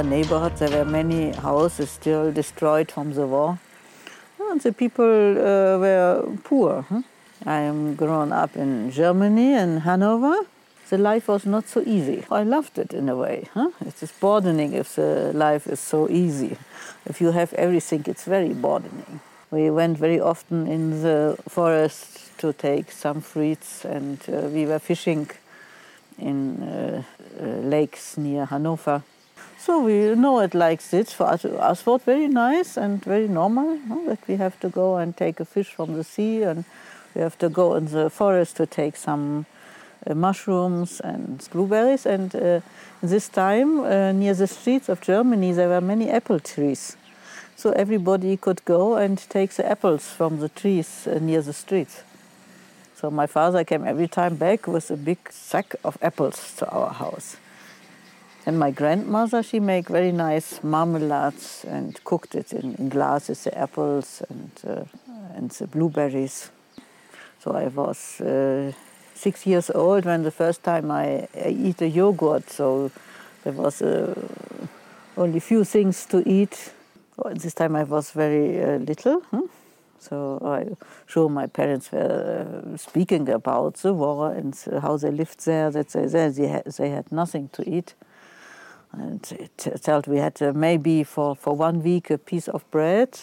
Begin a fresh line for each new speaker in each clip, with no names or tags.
our there were many houses still destroyed from the war. And the people uh, were poor. Huh? I am grown up in Germany, in Hanover. The life was not so easy. I loved it in a way. Huh? It is burdening if the life is so easy. If you have everything, it's very burdening. We went very often in the forest to take some fruits, and uh, we were fishing in uh, uh, lakes near Hanover. So we know it like this. For us, us was very nice and very normal no? that we have to go and take a fish from the sea, and we have to go in the forest to take some uh, mushrooms and blueberries. And uh, this time, uh, near the streets of Germany, there were many apple trees. So everybody could go and take the apples from the trees uh, near the streets. So my father came every time back with a big sack of apples to our house. And my grandmother, she made very nice marmalades and cooked it in, in glasses, the apples and, uh, and the blueberries. So I was uh, six years old when the first time I, I eat a yogurt. So there was uh, only few things to eat. This time I was very uh, little. Hmm? So I sure my parents were uh, speaking about the war and how they lived there. That they they they had nothing to eat, and it told we had uh, maybe for for one week a piece of bread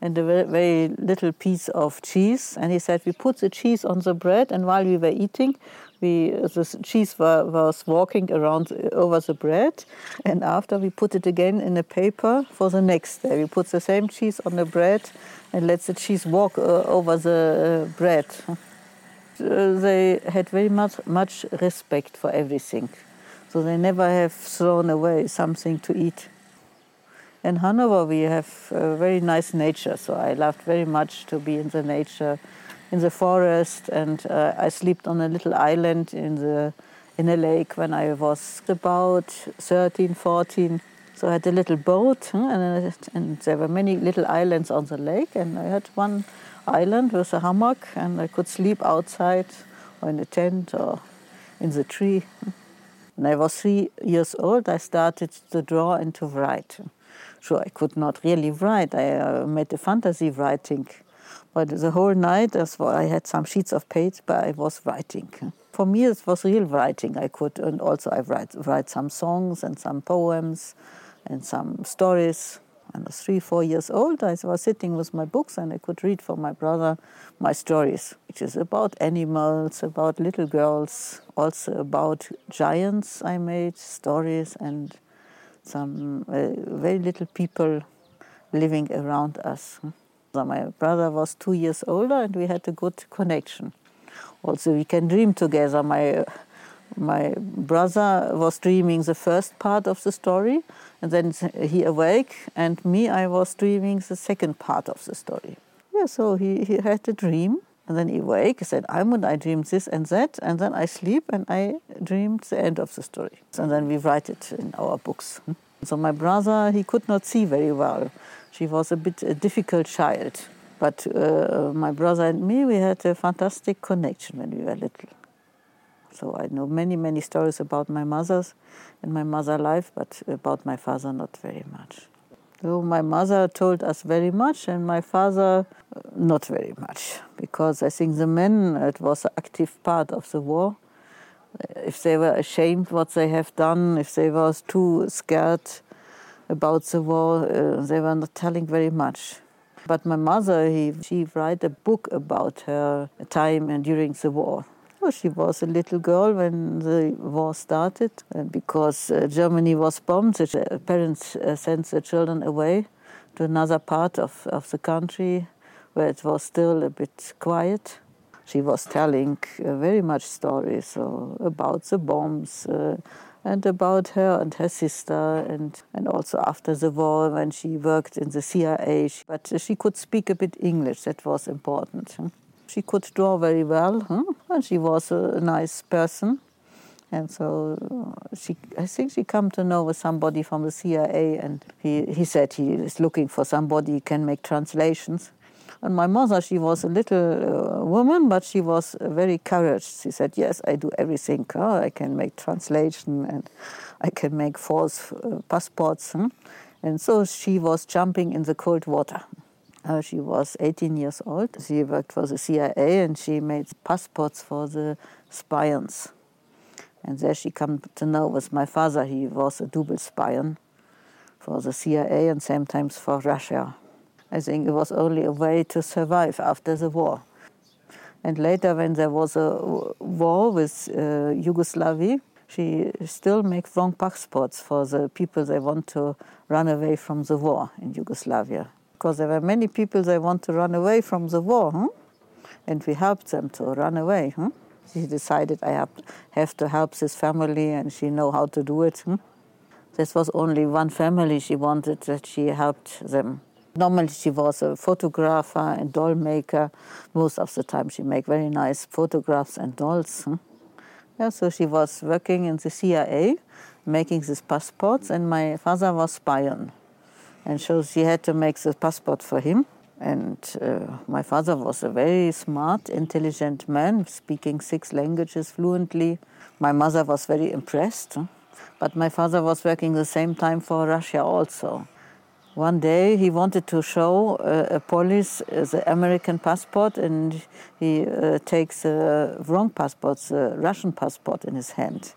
and a very, very little piece of cheese. And he said we put the cheese on the bread, and while we were eating, we the cheese were, was walking around over the bread, and after we put it again in a paper for the next day. We put the same cheese on the bread and let the cheese walk uh, over the uh, bread. Uh, they had very much, much respect for everything. So they never have thrown away something to eat. In Hanover, we have a very nice nature, so I loved very much to be in the nature, in the forest, and uh, I slept on a little island in the in a lake when I was about 13, 14. So I had a little boat, and, and there were many little islands on the lake, and I had one island with a hammock, and I could sleep outside or in a tent or in the tree. When I was three years old, I started to draw and to write. Sure, I could not really write. I uh, made a fantasy writing. But the whole night, as well, I had some sheets of paper, I was writing. For me, it was real writing. I could, and also I write, write some songs and some poems and some stories. I was three, four years old. I was sitting with my books and I could read for my brother my stories, which is about animals, about little girls, also about giants. I made stories and some uh, very little people living around us. So my brother was two years older and we had a good connection. Also, we can dream together. My my brother was dreaming the first part of the story, and then he awake, and me, I was dreaming the second part of the story. Yeah, so he, he had a dream, and then he awake, said, Almut, I dreamed this and that, and then I sleep, and I dreamed the end of the story. And then we write it in our books. So my brother, he could not see very well. She was a bit a difficult child. But uh, my brother and me, we had a fantastic connection when we were little. So I know many, many stories about my mother's and my mother life, but about my father not very much. So my mother told us very much, and my father uh, not very much, because I think the men it was an active part of the war. If they were ashamed what they have done, if they was too scared about the war, uh, they were not telling very much. But my mother, he, she write a book about her time and during the war. Well, she was a little girl when the war started, and because uh, Germany was bombed, the parents uh, sent the children away to another part of, of the country where it was still a bit quiet. She was telling uh, very much stories so, about the bombs uh, and about her and her sister, and, and also after the war when she worked in the CIA. But she could speak a bit English, that was important. She could draw very well, huh? and she was a nice person. And so she, I think she come to know somebody from the CIA, and he, he said he is looking for somebody who can make translations. And my mother, she was a little uh, woman, but she was very courage. She said, yes, I do everything. I can make translation and I can make false uh, passports. Hmm? And so she was jumping in the cold water. Uh, she was 18 years old. She worked for the CIA and she made passports for the spions. And there she came to know with my father, he was a double spion for the CIA and sometimes for Russia. I think it was only a way to survive after the war. And later, when there was a war with uh, Yugoslavia, she still makes wrong passports for the people they want to run away from the war in Yugoslavia. Because there were many people they want to run away from the war, huh? and we helped them to run away. Huh? She decided I have, have to help this family, and she know how to do it. Huh? This was only one family she wanted that she helped them. Normally she was a photographer and doll maker. Most of the time she make very nice photographs and dolls. Huh? Yeah, so she was working in the CIA, making these passports, and my father was spying. And so she had to make the passport for him. And uh, my father was a very smart, intelligent man, speaking six languages fluently. My mother was very impressed. But my father was working the same time for Russia also. One day he wanted to show uh, a police uh, the American passport, and he uh, takes the wrong passport, the Russian passport, in his hand.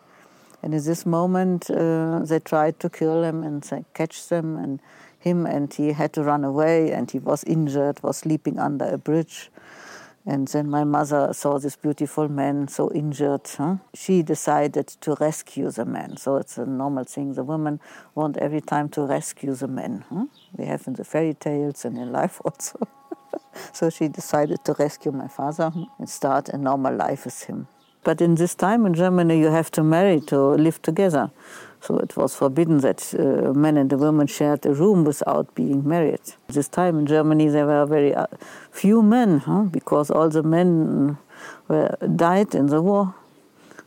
And in this moment, uh, they tried to kill him and catch them and him, and he had to run away. And he was injured, was sleeping under a bridge. And then my mother saw this beautiful man so injured. Huh? She decided to rescue the man. So it's a normal thing. The women want every time to rescue the men. Huh? We have in the fairy tales and in life also. so she decided to rescue my father and start a normal life with him. But in this time in Germany, you have to marry to live together. So it was forbidden that uh, men and the women shared a room without being married. This time in Germany, there were very uh, few men huh? because all the men were died in the war.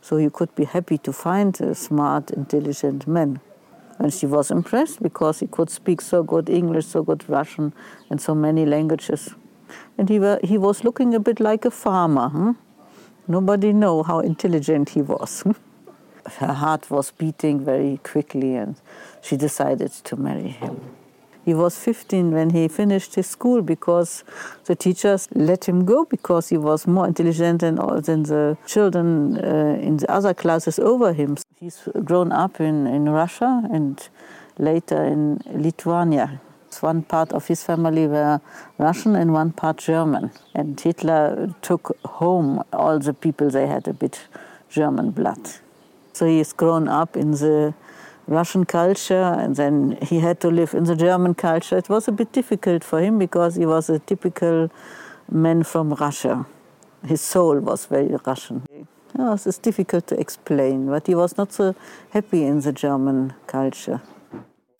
So you could be happy to find a smart, intelligent man. And she was impressed because he could speak so good English, so good Russian, and so many languages. And he, were, he was looking a bit like a farmer. Nobody know how intelligent he was. her heart was beating very quickly and she decided to marry him. He was 15 when he finished his school because the teachers let him go because he was more intelligent than, than the children uh, in the other classes over him. He's grown up in, in Russia and later in Lithuania. One part of his family were Russian and one part German. And Hitler took home all the people they had a bit German blood. So he's grown up in the Russian culture and then he had to live in the German culture. It was a bit difficult for him because he was a typical man from Russia. His soul was very Russian. Was difficult to explain, but he was not so happy in the German culture.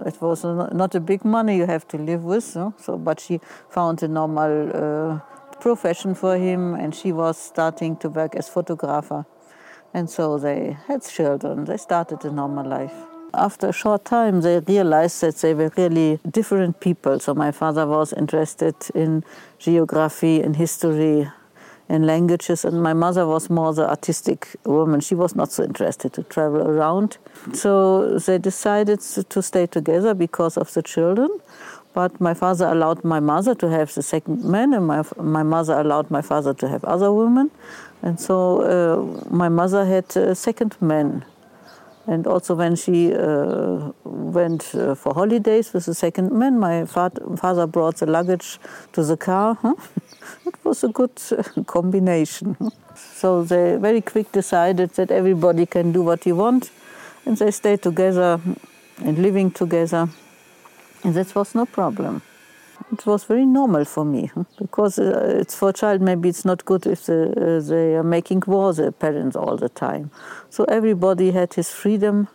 It was not a big money you have to live with, no? so but she found a normal uh, profession for him, and she was starting to work as photographer. And so they had children, they started a normal life. After a short time, they realized that they were really different people. So my father was interested in geography and history and languages, and my mother was more the artistic woman. She was not so interested to travel around. So they decided to stay together because of the children. But my father allowed my mother to have the second man, and my, my mother allowed my father to have other women. And so uh, my mother had a second man. And also when she uh, went uh, for holidays with the second man, my father brought the luggage to the car. It was a good uh, combination. So they very quick decided that everybody can do what he wants. And they stayed together and living together. And that was no problem. It was very normal for me because uh, it's for a child. Maybe it's not good if the, uh, they are making war, the parents, all the time. So everybody had his freedom,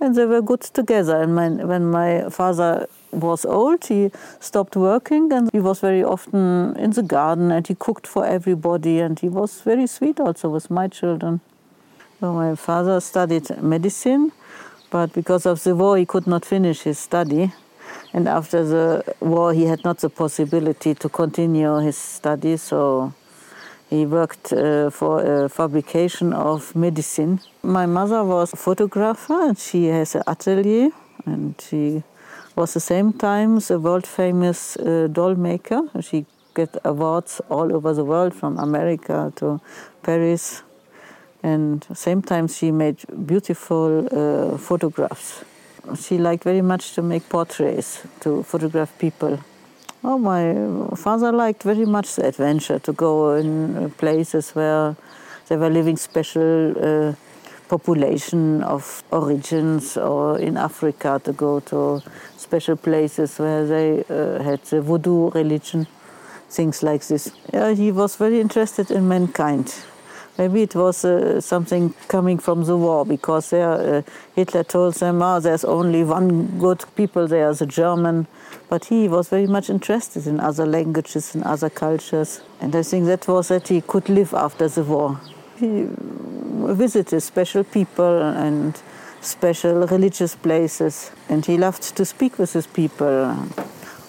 and they were good together. And my, when my father was old, he stopped working, and he was very often in the garden, and he cooked for everybody, and he was very sweet also with my children. So my father studied medicine, but because of the war, he could not finish his study. And after the war, he had not the possibility to continue his studies, so he worked uh, for a fabrication of medicine. My mother was a photographer and she has an atelier and she was the same time the world famous uh, doll maker. She get awards all over the world from America to Paris and same time she made beautiful uh, photographs. She liked very much to make portraits, to photograph people. Oh, my father liked very much the adventure to go in places where there were living special uh, population of origins, or in Africa to go to special places where they uh, had the voodoo religion, things like this. Yeah, he was very interested in mankind. Maybe it was uh, something coming from the war because there, uh, Hitler told them, oh, there's only one good people there, the German. But he was very much interested in other languages and other cultures. And I think that was that he could live after the war. He visited special people and special religious places. And he loved to speak with his people.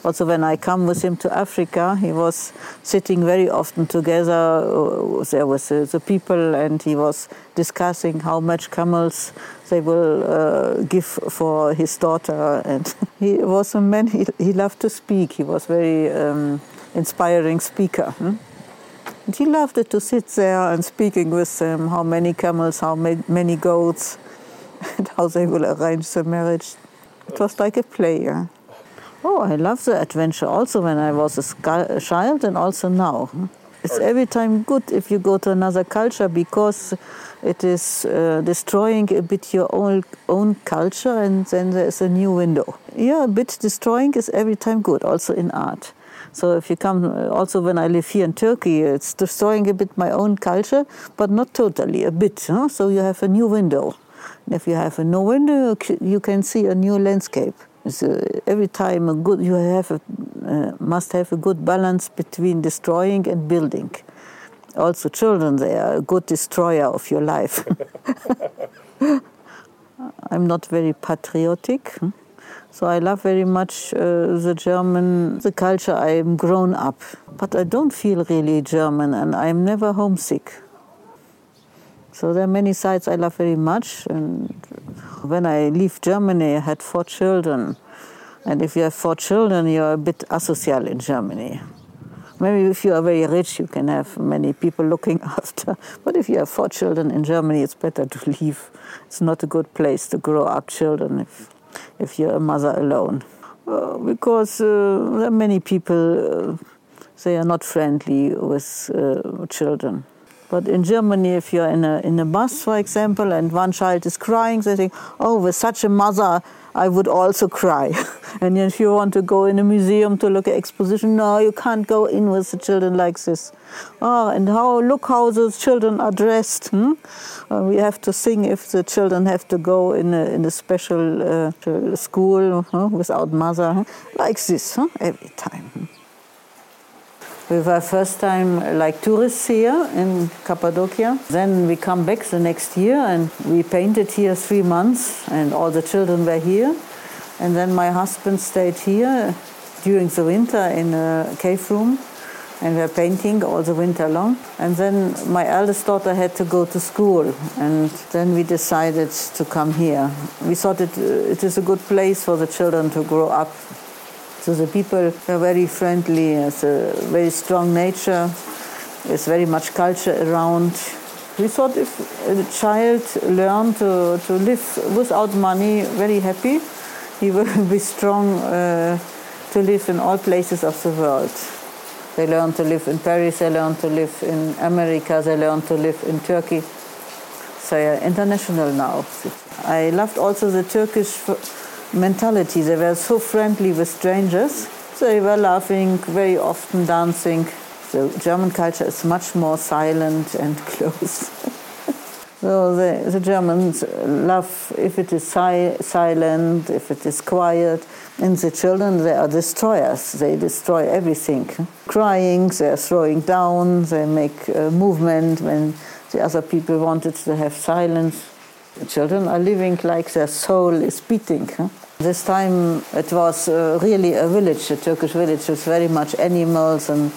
Also, when I come with him to Africa, he was sitting very often together uh, there with the people, and he was discussing how much camels they will uh, give for his daughter. And he was a man. He, he loved to speak. He was very um, inspiring speaker. Hmm? And he loved it to sit there and speaking with them how many camels, how many goats, and how they will arrange the marriage. It was like a play. Yeah? Oh, I love the adventure also when I was a child and also now. It's every time good if you go to another culture because it is uh, destroying a bit your own, own culture and then there's a new window. Yeah, a bit destroying is every time good, also in art. So if you come, uh, also when I live here in Turkey, it's destroying a bit my own culture, but not totally, a bit. Huh? So you have a new window. And if you have a new window, you can see a new landscape. So every time a good you have a, uh, must have a good balance between destroying and building. Also, children they are a good destroyer of your life. I'm not very patriotic, hmm? so I love very much uh, the German, the culture. I'm grown up, but I don't feel really German, and I'm never homesick. So there are many sides I love very much. And when I leave Germany, I had four children. And if you have four children, you're a bit asocial in Germany. Maybe if you are very rich, you can have many people looking after. But if you have four children in Germany, it's better to leave. It's not a good place to grow up children if, if you're a mother alone. Uh, because uh, many people, uh, they are not friendly with uh, children. But in Germany, if you're in a, in a bus, for example, and one child is crying, they think, oh, with such a mother, I would also cry. and if you want to go in a museum to look at exposition, no, you can't go in with the children like this. Oh, and how look how those children are dressed. Hmm? Uh, we have to sing if the children have to go in a, in a special uh, school huh, without mother, like this huh? every time. We were first time like tourists here in Cappadocia. Then we come back the next year and we painted here three months and all the children were here. And then my husband stayed here during the winter in a cave room and we were painting all the winter long. And then my eldest daughter had to go to school, and then we decided to come here. We thought it, it is a good place for the children to grow up so the people are very friendly, it's a very strong nature, there's very much culture around. We thought if a child learned to, to live without money, very happy, he will be strong uh, to live in all places of the world. They learn to live in Paris, they learn to live in America, they learn to live in Turkey. So are international now. I loved also the Turkish mentality. They were so friendly with strangers. They were laughing, very often dancing. The German culture is much more silent and close. so the, the, Germans love if it is si silent, if it is quiet. And the children, they are destroyers. They destroy everything. Crying, they are throwing down, they make a movement when the other people wanted to have silence. Children are living like their soul is beating. Huh? This time it was uh, really a village, a Turkish village with very much animals and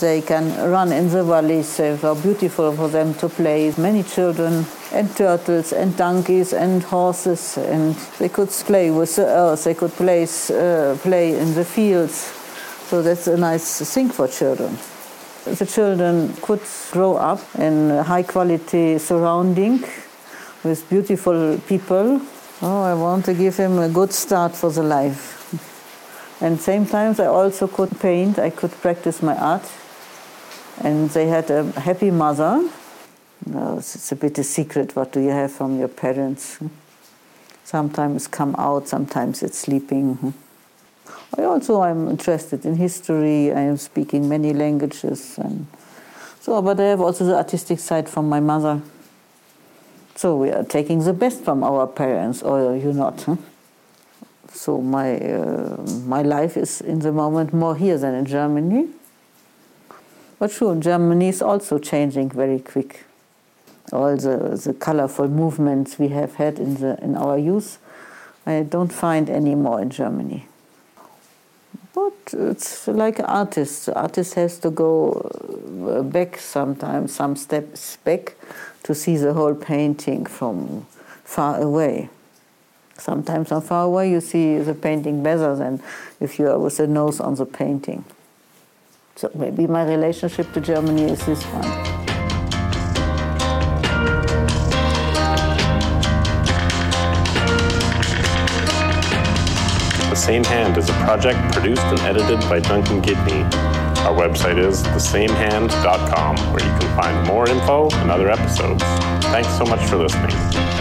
they can run in the valleys. They beautiful for them to play. Many children and turtles and donkeys and horses and they could play with the earth. They could play, uh, play in the fields. So that's a nice thing for children. The children could grow up in high quality surrounding with beautiful people. Oh, I want to give him a good start for the life. And same times I also could paint, I could practice my art. And they had a happy mother. No, it's a bit a secret. What do you have from your parents? Sometimes come out, sometimes it's sleeping. I also am interested in history. I am speaking many languages, and so. But I have also the artistic side from my mother. So we are taking the best from our parents, or you not? Huh? So my uh, my life is in the moment more here than in Germany. But sure, Germany is also changing very quick. All the, the colorful movements we have had in the in our youth, I don't find anymore in Germany. But it's like artists. The artist has to go uh, back sometimes, some steps back, to see the whole painting from far away. Sometimes from far away you see the painting better than if you are with the nose on the painting. So maybe my relationship to Germany is this one.
The Same Hand is a project produced and edited by Duncan Gidney. Our website is thesamehand.com, where you can find more info and other episodes. Thanks so much for listening.